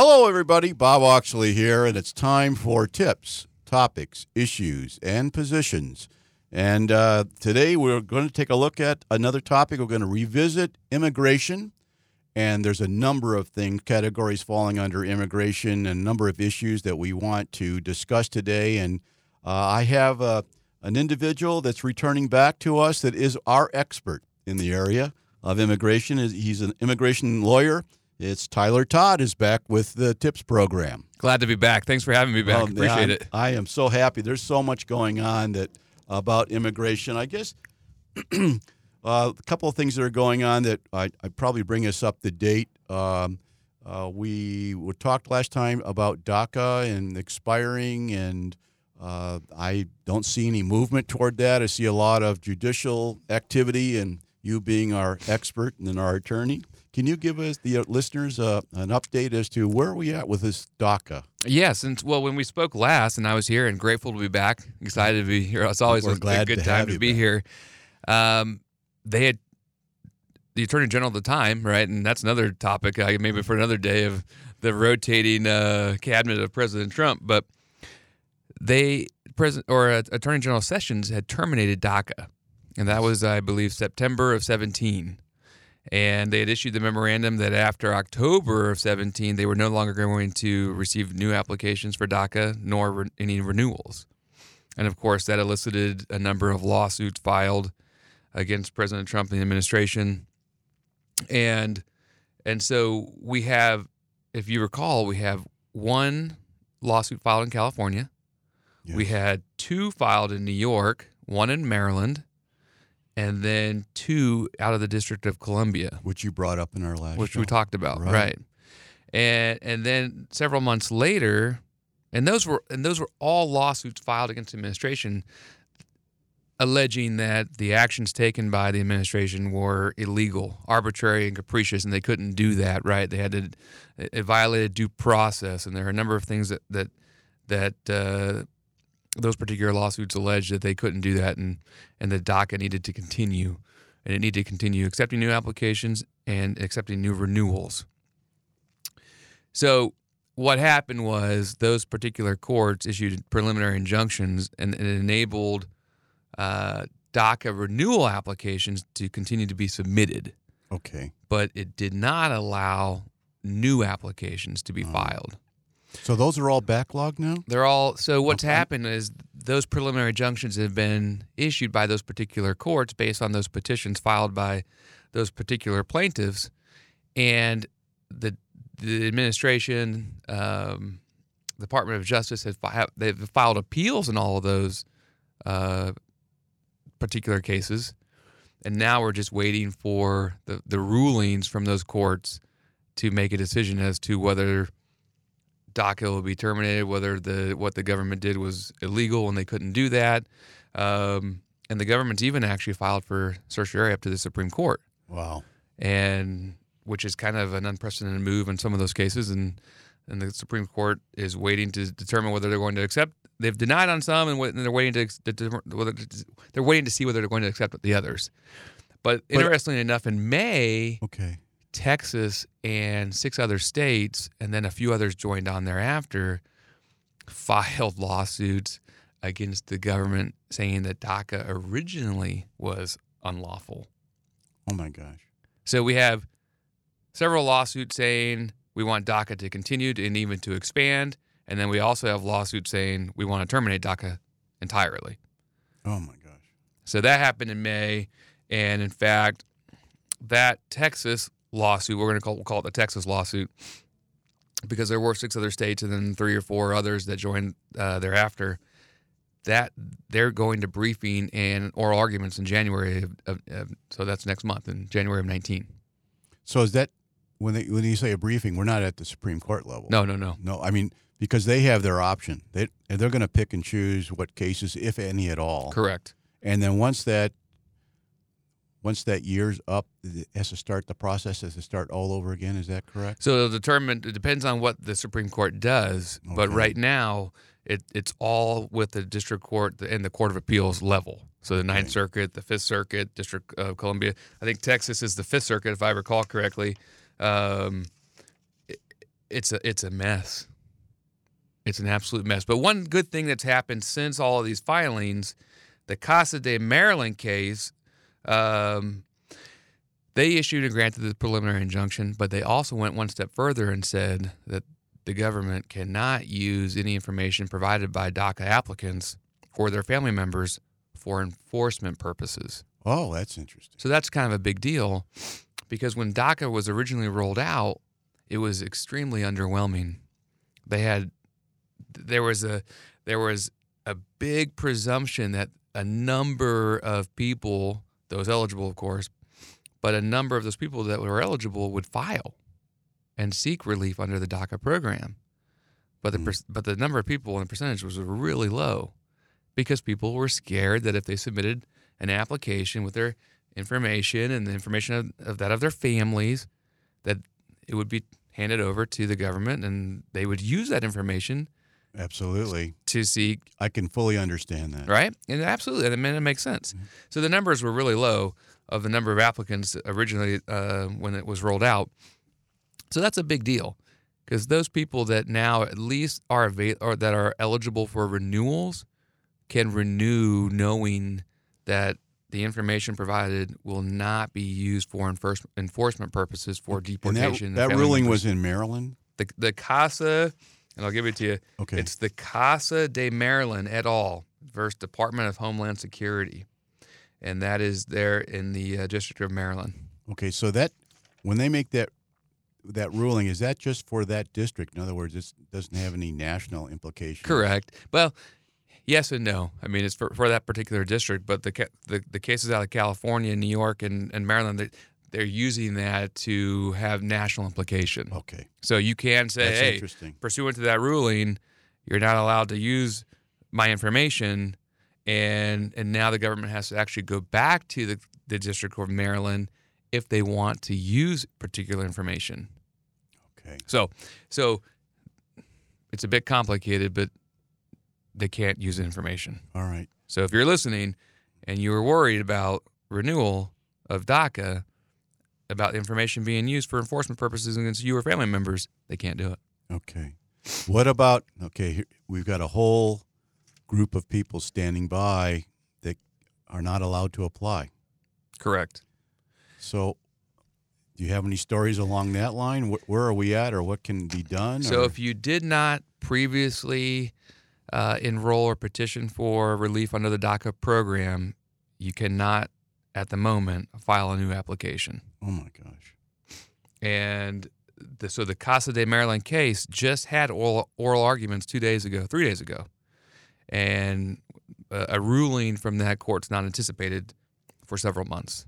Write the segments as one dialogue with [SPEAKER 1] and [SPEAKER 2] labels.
[SPEAKER 1] Hello, everybody. Bob Oxley here, and it's time for tips, topics, issues, and positions. And uh, today we're going to take a look at another topic. We're going to revisit immigration. And there's a number of things, categories falling under immigration, and a number of issues that we want to discuss today. And uh, I have uh, an individual that's returning back to us that is our expert in the area of immigration. He's an immigration lawyer. It's Tyler Todd is back with the tips program.
[SPEAKER 2] Glad to be back. Thanks for having me back. Um, Appreciate it.
[SPEAKER 1] I am so happy. There's so much going on that about immigration. I guess uh, a couple of things that are going on that I, I probably bring us up to date. Um, uh, we talked last time about DACA and expiring, and uh, I don't see any movement toward that. I see a lot of judicial activity, and you being our expert and then our attorney. Can you give us the uh, listeners uh, an update as to where are we at with this DACA?
[SPEAKER 2] Yes, and well, when we spoke last, and I was here and grateful to be back, excited to be here. It's always a, a, good to time to be back. here. Um, they had the attorney general at the time, right, and that's another topic, uh, maybe for another day of the rotating uh, cabinet of President Trump. But they, President or uh, Attorney General Sessions, had terminated DACA, and that was, I believe, September of 17 and they had issued the memorandum that after October of 17, they were no longer going to receive new applications for DACA nor re- any renewals. And of course, that elicited a number of lawsuits filed against President Trump and the administration. And and so we have, if you recall, we have one lawsuit filed in California. Yes. We had two filed in New York, one in Maryland, and then two out of the District of Columbia,
[SPEAKER 1] which you brought up in our last,
[SPEAKER 2] which
[SPEAKER 1] show.
[SPEAKER 2] we talked about, right. right? And and then several months later, and those were and those were all lawsuits filed against the administration, alleging that the actions taken by the administration were illegal, arbitrary, and capricious, and they couldn't do that. Right? They had to it violated due process, and there are a number of things that that that. Uh, those particular lawsuits alleged that they couldn't do that and, and the DACA needed to continue. And it needed to continue accepting new applications and accepting new renewals. So, what happened was those particular courts issued preliminary injunctions and it enabled uh, DACA renewal applications to continue to be submitted.
[SPEAKER 1] Okay.
[SPEAKER 2] But it did not allow new applications to be oh. filed.
[SPEAKER 1] So those are all backlogged now?
[SPEAKER 2] They're all so what's okay. happened is those preliminary injunctions have been issued by those particular courts based on those petitions filed by those particular plaintiffs and the the administration um, the Department of Justice has they've filed appeals in all of those uh, particular cases and now we're just waiting for the, the rulings from those courts to make a decision as to whether DACA will be terminated, whether the what the government did was illegal and they couldn't do that. Um, and the government's even actually filed for certiorari up to the Supreme Court.
[SPEAKER 1] Wow.
[SPEAKER 2] And which is kind of an unprecedented move in some of those cases, and and the Supreme Court is waiting to determine whether they're going to accept. They've denied on some, and they're waiting to whether they're waiting to see whether they're going to accept the others. But, but interestingly enough, in May,
[SPEAKER 1] okay,
[SPEAKER 2] Texas and six other states, and then a few others joined on thereafter, filed lawsuits against the government saying that DACA originally was unlawful.
[SPEAKER 1] Oh my gosh.
[SPEAKER 2] So we have several lawsuits saying we want DACA to continue and even to expand. And then we also have lawsuits saying we want to terminate DACA entirely.
[SPEAKER 1] Oh my gosh.
[SPEAKER 2] So that happened in May. And in fact, that Texas lawsuit. We're going to call, we'll call it the Texas lawsuit because there were six other states and then three or four others that joined uh, thereafter. That they're going to briefing and oral arguments in January of, of, of, so that's next month in January of 19.
[SPEAKER 1] So is that when they, when you say a briefing, we're not at the Supreme Court level?
[SPEAKER 2] No, no, no,
[SPEAKER 1] no. I mean because they have their option. They they're going to pick and choose what cases, if any at all.
[SPEAKER 2] Correct.
[SPEAKER 1] And then once that once that year's up, it has to start the process has to start all over again. Is that correct?
[SPEAKER 2] So it'll determine. It depends on what the Supreme Court does. Okay. But right now, it, it's all with the district court and the Court of Appeals level. So the Ninth. Circuit, the Fifth Circuit, District of Columbia. I think Texas is the Fifth Circuit, if I recall correctly. Um, it's a it's a mess. It's an absolute mess. But one good thing that's happened since all of these filings, the Casa de Maryland case, um, they issued and granted the preliminary injunction, but they also went one step further and said that the government cannot use any information provided by DACA applicants or their family members for enforcement purposes.
[SPEAKER 1] Oh, that's interesting.
[SPEAKER 2] So that's kind of a big deal because when DACA was originally rolled out, it was extremely underwhelming. They had there was a there was a big presumption that a number of people, those eligible of course, but a number of those people that were eligible would file and seek relief under the DACA program. But the mm. but the number of people and the percentage was really low because people were scared that if they submitted an application with their information and the information of, of that of their families, that it would be handed over to the government and they would use that information
[SPEAKER 1] absolutely
[SPEAKER 2] to see.
[SPEAKER 1] i can fully understand that
[SPEAKER 2] right and absolutely i mean it makes sense mm-hmm. so the numbers were really low of the number of applicants originally uh, when it was rolled out so that's a big deal because those people that now at least are avail- or that are eligible for renewals can renew knowing that the information provided will not be used for enforce- enforcement purposes for deportation.
[SPEAKER 1] And that, that ruling members. was in Maryland.
[SPEAKER 2] The the Casa, and I'll give it to you.
[SPEAKER 1] Okay.
[SPEAKER 2] It's the Casa de Maryland et al. versus Department of Homeland Security, and that is there in the uh, District of Maryland.
[SPEAKER 1] Okay, so that when they make that that ruling is that just for that district? In other words, it doesn't have any national implications.
[SPEAKER 2] Correct. Well, yes and no. I mean, it's for, for that particular district, but the, the the cases out of California, New York, and, and Maryland, they're using that to have national implication.
[SPEAKER 1] Okay.
[SPEAKER 2] So you can say,
[SPEAKER 1] That's
[SPEAKER 2] hey, pursuant to that ruling, you're not allowed to use my information, and and now the government has to actually go back to the, the District Court of Maryland if they want to use particular information.
[SPEAKER 1] Okay.
[SPEAKER 2] So, so it's a bit complicated, but they can't use information.
[SPEAKER 1] All right.
[SPEAKER 2] So if you're listening and you were worried about renewal of DACA, about the information being used for enforcement purposes against you or family members, they can't do it.
[SPEAKER 1] Okay. What about okay? Here, we've got a whole group of people standing by that are not allowed to apply.
[SPEAKER 2] Correct.
[SPEAKER 1] So, do you have any stories along that line? Where are we at, or what can be done?
[SPEAKER 2] So,
[SPEAKER 1] or?
[SPEAKER 2] if you did not previously uh, enroll or petition for relief under the DACA program, you cannot, at the moment, file a new application.
[SPEAKER 1] Oh my gosh!
[SPEAKER 2] And the, so the Casa de Maryland case just had oral, oral arguments two days ago, three days ago, and a, a ruling from that court's not anticipated for several months.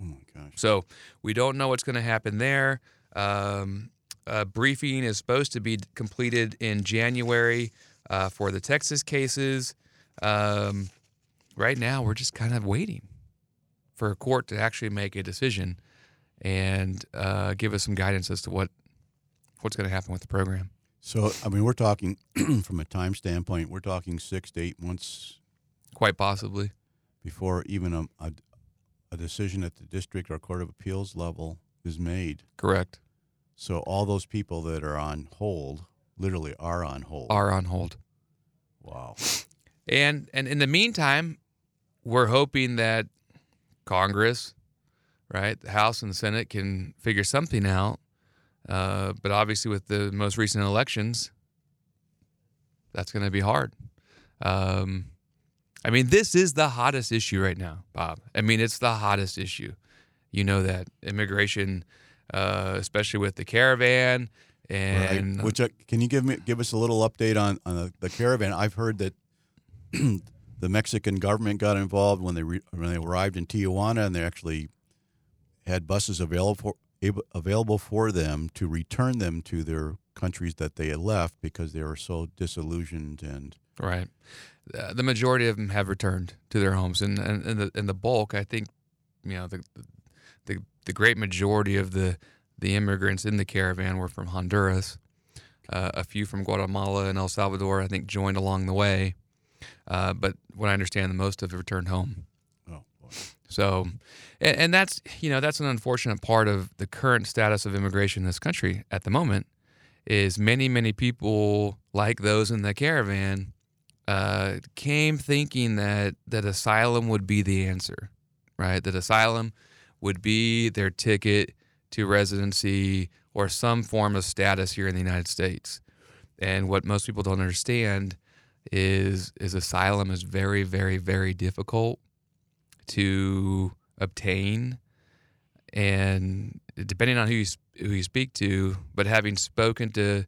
[SPEAKER 1] Oh my gosh.
[SPEAKER 2] So we don't know what's going to happen there. Um, a briefing is supposed to be completed in January uh, for the Texas cases. Um, right now, we're just kind of waiting for a court to actually make a decision and uh, give us some guidance as to what what's going to happen with the program.
[SPEAKER 1] So, I mean, we're talking from a time standpoint. We're talking six to eight months,
[SPEAKER 2] quite possibly,
[SPEAKER 1] before even a, a, a decision at the district or court of appeals level is made.
[SPEAKER 2] Correct.
[SPEAKER 1] So all those people that are on hold literally are on hold.
[SPEAKER 2] Are on hold.
[SPEAKER 1] Wow.
[SPEAKER 2] And and in the meantime, we're hoping that Congress, right, the House and the Senate can figure something out. Uh, but obviously, with the most recent elections, that's going to be hard. Um, I mean, this is the hottest issue right now, Bob. I mean, it's the hottest issue. You know that immigration, uh, especially with the caravan, and
[SPEAKER 1] right. which uh, can you give me give us a little update on on the, the caravan? I've heard that the Mexican government got involved when they re, when they arrived in Tijuana, and they actually had buses available for, available for them to return them to their countries that they had left because they were so disillusioned and
[SPEAKER 2] right. Uh, the majority of them have returned to their homes, and and, and the and the bulk, I think, you know, the the the great majority of the the immigrants in the caravan were from Honduras. Uh, a few from Guatemala and El Salvador, I think, joined along the way. Uh, but what I understand, the most have returned home.
[SPEAKER 1] Oh, boy.
[SPEAKER 2] So, and, and, that's you know that's an unfortunate part of the current status of immigration in this country at the moment, is many many people like those in the caravan uh, came thinking that that asylum would be the answer, right? That asylum would be their ticket to residency or some form of status here in the United States. And what most people don't understand is is asylum is very very very difficult to obtain and depending on who you who you speak to but having spoken to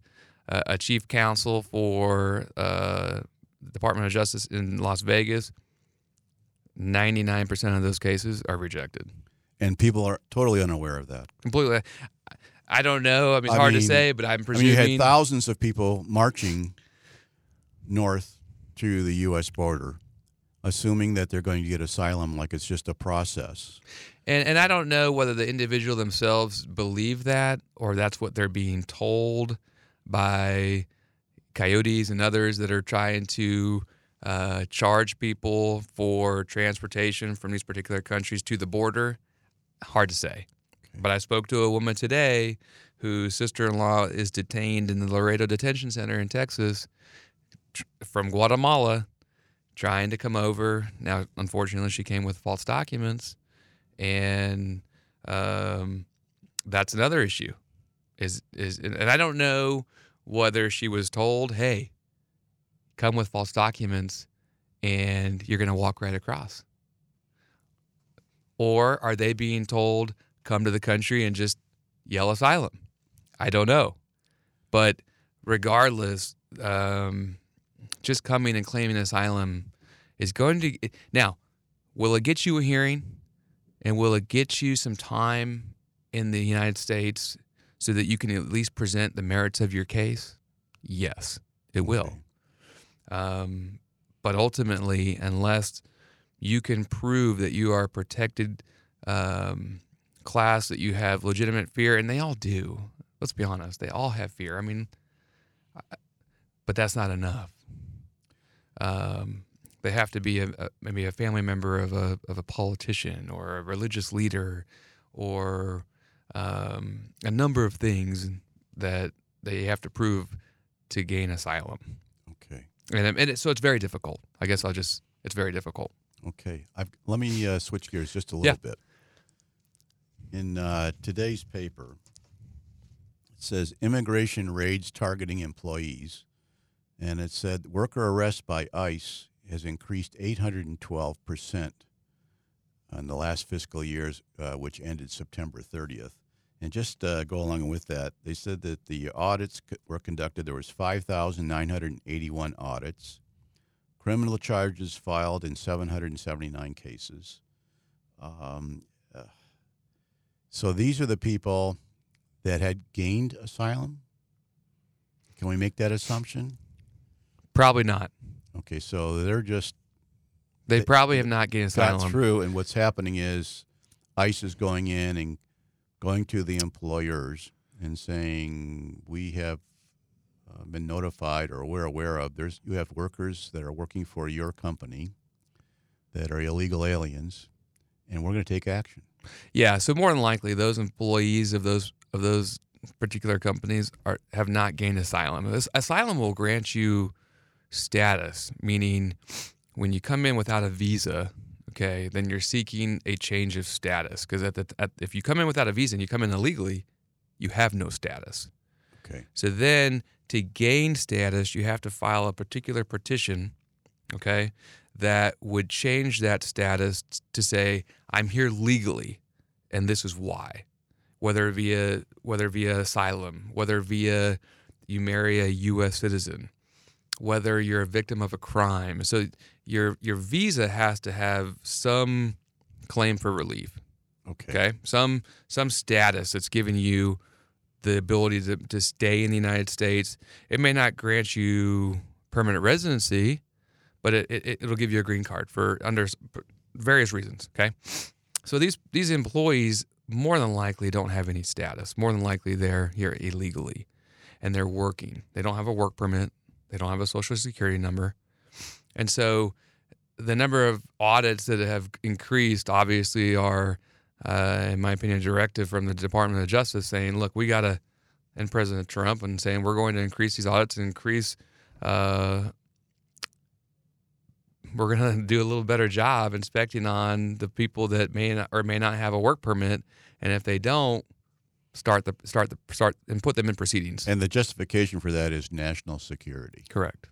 [SPEAKER 2] uh, a chief counsel for uh, the Department of Justice in Las Vegas 99% of those cases are rejected
[SPEAKER 1] and people are totally unaware of that
[SPEAKER 2] completely I don't know. I mean, it's I hard mean, to say, but I'm presuming.
[SPEAKER 1] I mean, you had thousands of people marching north to the U.S. border, assuming that they're going to get asylum like it's just a process.
[SPEAKER 2] And, and I don't know whether the individual themselves believe that or that's what they're being told by coyotes and others that are trying to uh, charge people for transportation from these particular countries to the border. Hard to say. But I spoke to a woman today whose sister in law is detained in the Laredo Detention Center in Texas from Guatemala trying to come over. Now, unfortunately, she came with false documents. And um, that's another issue. Is is and I don't know whether she was told, "Hey, come with false documents, and you're going to walk right across," or are they being told, come to the country and just yell asylum. I don't know. But regardless, um, just coming and claiming asylum is going to. Now, will it get you a hearing? And will it get you some time in the United States so that you can at least present the merits of your case? Yes, it will. Um, but ultimately, unless you can prove that you are a protected um, class that you have legitimate fear, and they all do. Let's be honest, they all have fear. I mean, but that's not enough. Um, they have to be a, a, maybe a family member of a of a politician or a religious leader, or um, a number of things that they have to prove to gain asylum.
[SPEAKER 1] Okay.
[SPEAKER 2] And, and it, so it's very difficult. I guess I'll just it's very difficult.
[SPEAKER 1] Okay. I've, let me uh, switch gears just a little yeah. bit in uh, today's paper, it says immigration raids targeting employees. And it said worker arrests by ICE has increased 812% in the last fiscal years, uh, which ended September 30th. And just uh, go along with that, they said that the audits were conducted. There was 5,981 audits, criminal charges filed in 779 cases. Um, so these are the people that had gained asylum. Can we make that assumption?
[SPEAKER 2] Probably not.
[SPEAKER 1] Okay, so they're just.
[SPEAKER 2] They, they probably have not gained asylum.
[SPEAKER 1] That's true. And what's happening is ICE is going in and going to the employers and saying, we have uh, been notified or we're aware of there's you have workers that are working for your company that are illegal aliens and we're going to take action
[SPEAKER 2] yeah, so more than likely, those employees of those of those particular companies are have not gained asylum. This, asylum will grant you status, meaning when you come in without a visa, okay, then you're seeking a change of status. Because at the at, if you come in without a visa and you come in illegally, you have no status.
[SPEAKER 1] Okay.
[SPEAKER 2] So then to gain status, you have to file a particular petition, okay, that would change that status to say I'm here legally, and this is why. Whether via whether via asylum, whether via you marry a U.S. citizen, whether you're a victim of a crime. So your your visa has to have some claim for relief.
[SPEAKER 1] Okay.
[SPEAKER 2] Okay. Some some status that's giving you the ability to, to stay in the United States. It may not grant you permanent residency, but it, it it'll give you a green card for under various reasons. Okay, so these these employees more than likely don't have any status. More than likely they're here illegally, and they're working. They don't have a work permit. They don't have a social security number, and so the number of audits that have increased obviously are, uh, in my opinion, directive from the Department of Justice saying, look, we gotta and President Trump and saying we're going to increase these audits and increase. Uh, we're going to do a little better job inspecting on the people that may not, or may not have a work permit, and if they don't, start the start the start and put them in proceedings.
[SPEAKER 1] And the justification for that is national security.
[SPEAKER 2] Correct.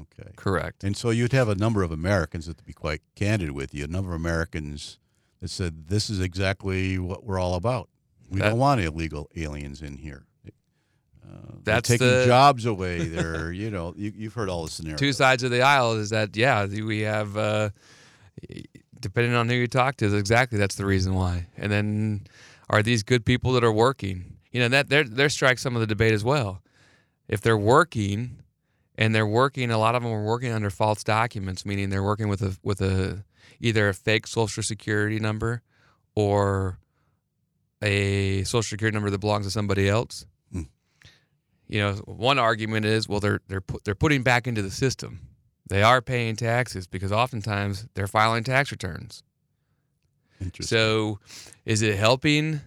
[SPEAKER 1] Okay.
[SPEAKER 2] Correct.
[SPEAKER 1] And so you'd have a number of Americans, that to be quite candid with you, a number of Americans that said this is exactly what we're all about. We that, don't want illegal aliens in here. Uh, that's taking the, jobs away. They're, you know, you, have heard all the scenarios.
[SPEAKER 2] Two sides of the aisle is that, yeah, we have, uh, depending on who you talk to, exactly that's the reason why. And then are these good people that are working? You know, that there, there strikes some of the debate as well. If they're working and they're working, a lot of them are working under false documents, meaning they're working with a, with a, either a fake social security number or a social security number that belongs to somebody else hmm. you know, one argument is, well, they're they're put, they're putting back into the system. They are paying taxes because oftentimes they're filing tax returns. So, is it helping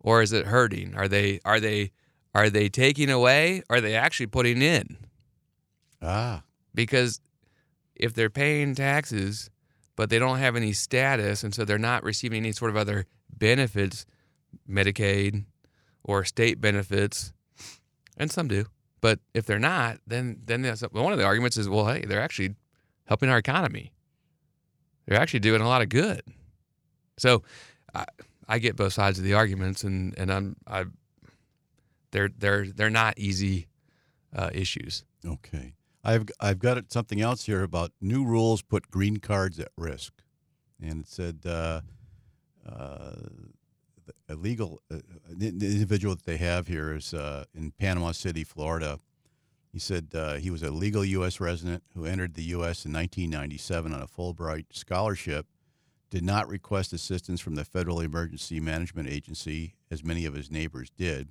[SPEAKER 2] or is it hurting? Are they are they are they taking away? Or are they actually putting in?
[SPEAKER 1] Ah,
[SPEAKER 2] because if they're paying taxes but they don't have any status and so they're not receiving any sort of other benefits, Medicaid or state benefits, and some do. But if they're not, then then one of the arguments is, well, hey, they're actually helping our economy. They're actually doing a lot of good. So I, I get both sides of the arguments, and and I'm I they're they're they're not easy uh, issues.
[SPEAKER 1] Okay, I've I've got something else here about new rules put green cards at risk, and it said. Uh, uh, a legal uh, the individual that they have here is uh, in Panama City, Florida. He said uh, he was a legal U.S. resident who entered the U.S. in 1997 on a Fulbright scholarship. Did not request assistance from the Federal Emergency Management Agency, as many of his neighbors did.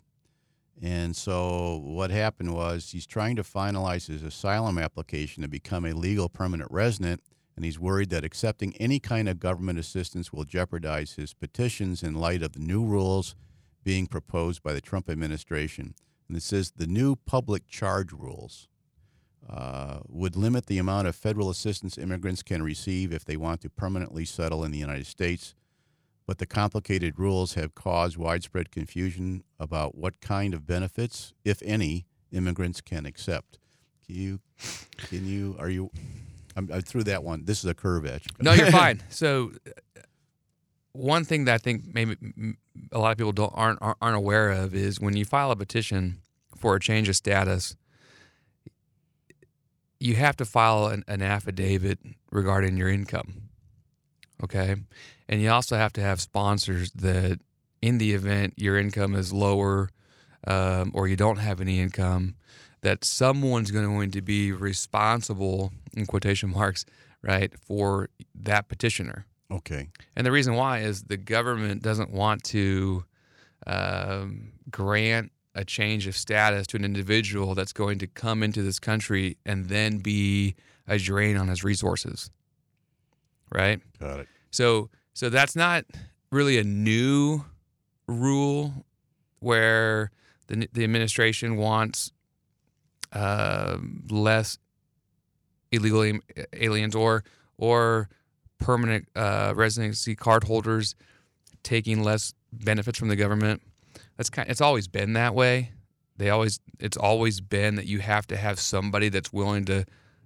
[SPEAKER 1] And so, what happened was he's trying to finalize his asylum application to become a legal permanent resident and he's worried that accepting any kind of government assistance will jeopardize his petitions in light of the new rules being proposed by the Trump administration. And it says the new public charge rules uh, would limit the amount of federal assistance immigrants can receive if they want to permanently settle in the United States. But the complicated rules have caused widespread confusion about what kind of benefits, if any, immigrants can accept. Can you, can you, are you I'm, i threw that one. This is a curve edge.
[SPEAKER 2] No, you're fine. So, one thing that I think maybe a lot of people don't aren't aren't aware of is when you file a petition for a change of status, you have to file an, an affidavit regarding your income. Okay, and you also have to have sponsors that, in the event your income is lower, um, or you don't have any income, that someone's going to be responsible in quotation marks right for that petitioner
[SPEAKER 1] okay
[SPEAKER 2] and the reason why is the government doesn't want to um, grant a change of status to an individual that's going to come into this country and then be a drain on his resources right
[SPEAKER 1] got it
[SPEAKER 2] so so that's not really a new rule where the, the administration wants uh, less illegal aliens or or permanent uh, residency card holders taking less benefits from the government. That's kind. It's always been that way. They always. It's always been that you have to have somebody that's willing to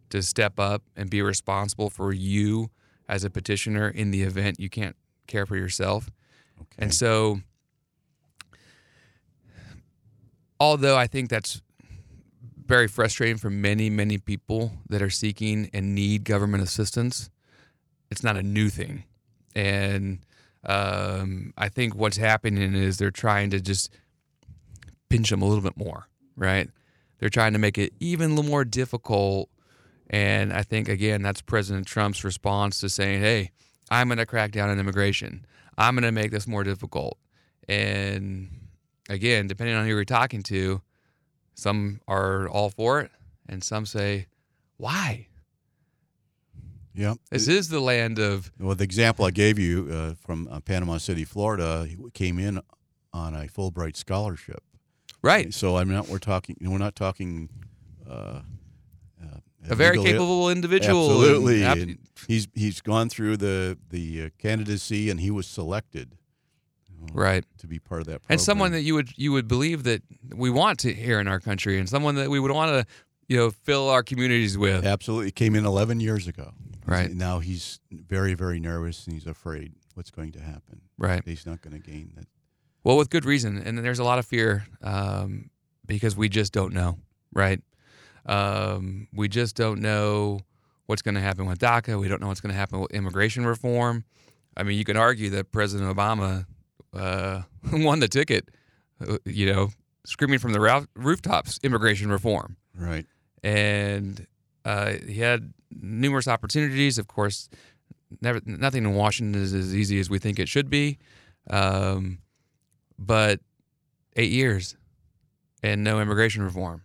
[SPEAKER 2] to step up and be responsible for you as a petitioner in the event you can't care for yourself. Okay. And so, although I think that's very frustrating for many, many people that are seeking and need government assistance. It's not a new thing. And um, I think what's happening is they're trying to just pinch them a little bit more, right? They're trying to make it even a little more difficult. And I think, again, that's President Trump's response to saying, hey, I'm going to crack down on immigration. I'm going to make this more difficult. And again, depending on who you're talking to, some are all for it, and some say, why?
[SPEAKER 1] Yeah.
[SPEAKER 2] This is the land of.
[SPEAKER 1] Well, the example I gave you uh, from uh, Panama City, Florida, he came in on a Fulbright scholarship.
[SPEAKER 2] Right.
[SPEAKER 1] So I'm not. We're talking. We're not talking. Uh,
[SPEAKER 2] uh, a very capable individual.
[SPEAKER 1] Absolutely. And, he's he's gone through the the uh, candidacy and he was selected.
[SPEAKER 2] right.
[SPEAKER 1] To be part of that. Program.
[SPEAKER 2] And someone that you would you would believe that we want to here in our country, and someone that we would want to you know fill our communities with.
[SPEAKER 1] Absolutely. Came in 11 years ago.
[SPEAKER 2] Right.
[SPEAKER 1] Now he's very very nervous and he's afraid what's going to happen.
[SPEAKER 2] Right.
[SPEAKER 1] He's not going to gain that.
[SPEAKER 2] Well, with good reason, and there's a lot of fear um, because we just don't know. Right. Um, we just don't know what's going to happen with DACA. We don't know what's going to happen with immigration reform. I mean, you can argue that President Obama uh, won the ticket, uh, you know, screaming from the rooftops, immigration reform.
[SPEAKER 1] Right.
[SPEAKER 2] And uh, he had numerous opportunities. Of course, never, nothing in Washington is as easy as we think it should be. Um, but eight years and no immigration reform.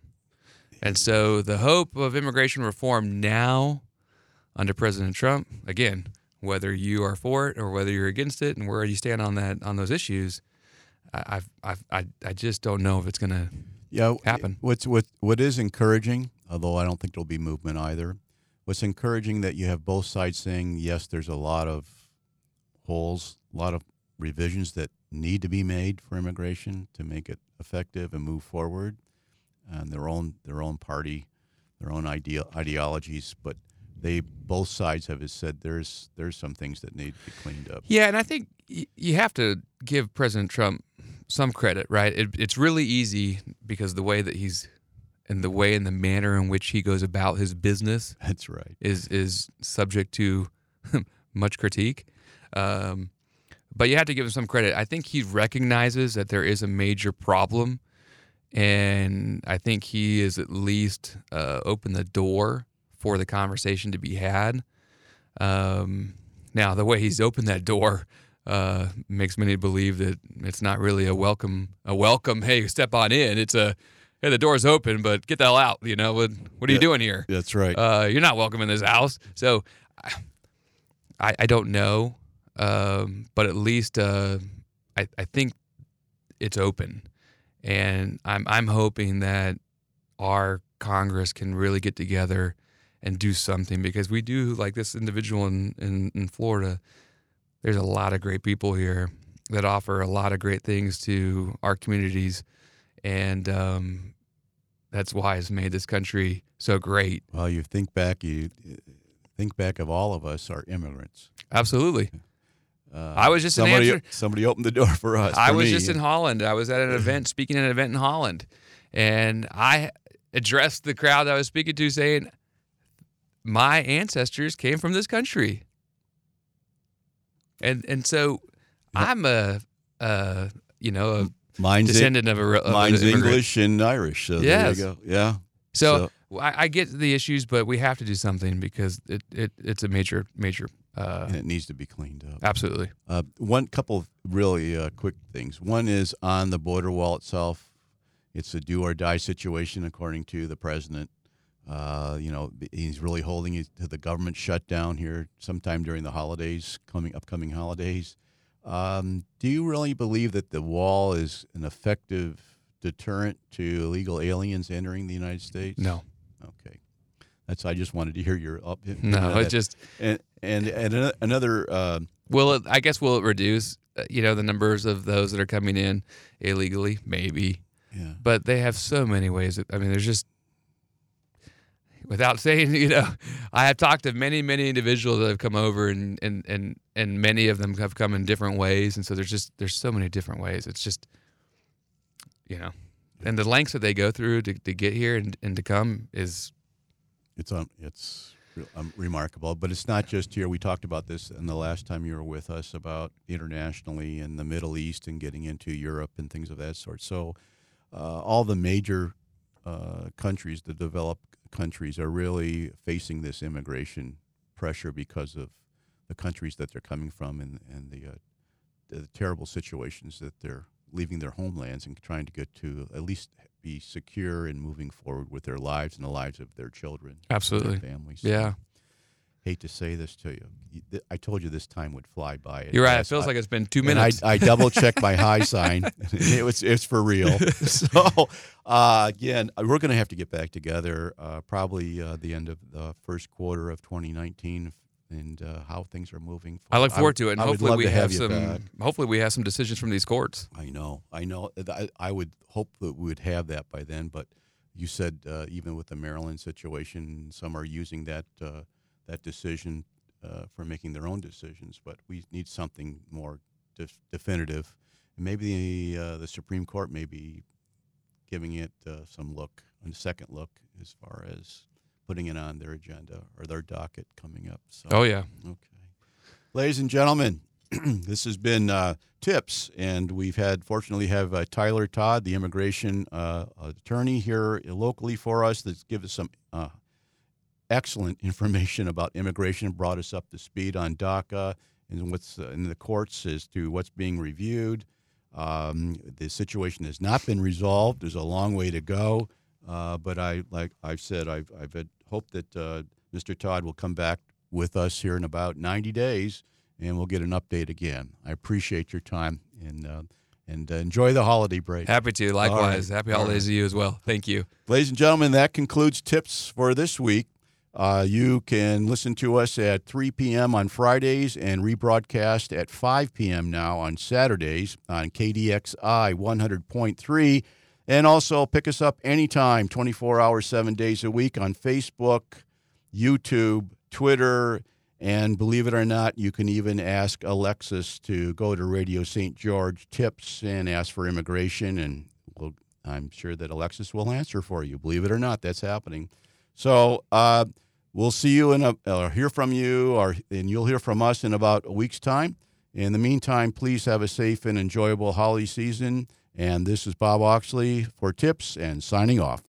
[SPEAKER 2] And so the hope of immigration reform now under President Trump, again, whether you are for it or whether you're against it and where you stand on that on those issues, I I I, I just don't know if it's going to yeah, happen.
[SPEAKER 1] What's what what is encouraging, although I don't think there'll be movement either. What's encouraging that you have both sides saying yes, there's a lot of holes, a lot of revisions that need to be made for immigration to make it effective and move forward, and their own their own party, their own idea ideologies, but they both sides have said there's there's some things that need to be cleaned up.
[SPEAKER 2] Yeah, and I think you have to give President Trump some credit, right? It, it's really easy because the way that he's and the way and the manner in which he goes about his business.
[SPEAKER 1] That's right.
[SPEAKER 2] Is is subject to much critique. Um, but you have to give him some credit. I think he recognizes that there is a major problem, and I think he is at least uh, opened the door for the conversation to be had. Um, now, the way he's opened that door uh, makes many believe that it's not really a welcome, a welcome. Hey, step on in. It's a hey, the door's open, but get the hell out. You know what? What are yeah, you doing here?
[SPEAKER 1] That's right.
[SPEAKER 2] Uh, you're not welcome in this house. So, I I don't know, um, but at least uh, I I think it's open, and I'm I'm hoping that our Congress can really get together and do something because we do like this individual in, in, in Florida. There's a lot of great people here that offer a lot of great things to our communities, and um, that's why it's made this country so great.
[SPEAKER 1] Well, you think back, you think back of all of us are immigrants.
[SPEAKER 2] Absolutely. Uh, I was just
[SPEAKER 1] somebody, somebody opened the door for us.
[SPEAKER 2] I
[SPEAKER 1] for
[SPEAKER 2] was
[SPEAKER 1] me.
[SPEAKER 2] just in Holland. I was at an event, speaking at an event in Holland, and I addressed the crowd I was speaking to, saying, my ancestors came from this country. And and so I'm a, a you know a mine's descendant of a
[SPEAKER 1] of mine's English and Irish. So yes. there you go. Yeah.
[SPEAKER 2] So, so. I, I, get the issues, but we have to do something because it, it it's a major major. Uh,
[SPEAKER 1] and it needs to be cleaned up.
[SPEAKER 2] Absolutely.
[SPEAKER 1] Uh, one couple of really uh, quick things. One is on the border wall itself. It's a do or die situation, according to the president. Uh, you know, he's really holding it to the government shutdown here sometime during the holidays, coming upcoming holidays. Um, do you really believe that the wall is an effective deterrent to illegal aliens entering the United States?
[SPEAKER 2] No.
[SPEAKER 1] Okay, that's. I just wanted to hear your up.
[SPEAKER 2] No, it just
[SPEAKER 1] and and and another. Uh,
[SPEAKER 2] will it? I guess will it reduce? Uh, you know, the numbers of those that are coming in illegally, maybe.
[SPEAKER 1] Yeah.
[SPEAKER 2] But they have so many ways. I mean, there's just without saying, you know, I have talked to many, many individuals that have come over, and and and and many of them have come in different ways, and so there's just there's so many different ways. It's just, you know, and the lengths that they go through to, to get here and, and to come is,
[SPEAKER 1] it's um, it's um, remarkable. But it's not just here. We talked about this in the last time you were with us about internationally in the Middle East and getting into Europe and things of that sort. So, uh, all the major uh, countries, the developed countries are really facing this immigration pressure because of the countries that they're coming from and, and the, uh, the terrible situations that they're leaving their homelands and trying to get to at least be secure and moving forward with their lives and the lives of their children,
[SPEAKER 2] absolutely,
[SPEAKER 1] their families.
[SPEAKER 2] Yeah.
[SPEAKER 1] Hate to say this to you. I told you this time would fly by.
[SPEAKER 2] You're right. It feels I, like it's been two minutes.
[SPEAKER 1] I, I double checked my high sign. it was it's for real. So uh, again, we're going to have to get back together uh, probably uh, the end of the first quarter of 2019 and uh, how things are moving.
[SPEAKER 2] Forward. I look forward to it, and I hopefully we have, have some. Back. Hopefully, we have some decisions from these courts.
[SPEAKER 1] I know, I know. I, I would hope that we would have that by then, but you said uh, even with the Maryland situation, some are using that uh, that decision uh, for making their own decisions. But we need something more def- definitive. And maybe the uh, the Supreme Court may be giving it uh, some look, a second look, as far as putting it on their agenda or their docket coming up. So,
[SPEAKER 2] oh yeah.
[SPEAKER 1] Okay, ladies and gentlemen, this has been uh, tips, and we've had fortunately have uh, Tyler Todd, the immigration uh, attorney here locally for us, that's given us some uh, excellent information about immigration, brought us up to speed on DACA and what's uh, in the courts as to what's being reviewed. Um, the situation has not been resolved. There's a long way to go, uh, but I like I've said I've I've had hope that Mr. Todd will come back with us here in about 90 days and we'll get an update again. I appreciate your time and uh, and uh, enjoy the holiday break.
[SPEAKER 2] Happy to. Likewise. Right. Happy holidays right. to you as well. Thank you.
[SPEAKER 1] Ladies and gentlemen, that concludes tips for this week. Uh, you can listen to us at 3 p.m. on Fridays and rebroadcast at 5 p.m. now on Saturdays on KDXI 100.3. And also pick us up anytime, 24 hours, seven days a week on Facebook, YouTube, Twitter, and believe it or not, you can even ask Alexis to go to Radio St. George Tips and ask for immigration, and we'll, I'm sure that Alexis will answer for you. Believe it or not, that's happening. So uh, we'll see you in a, or hear from you, or and you'll hear from us in about a week's time. In the meantime, please have a safe and enjoyable holiday season. And this is Bob Oxley for Tips and signing off.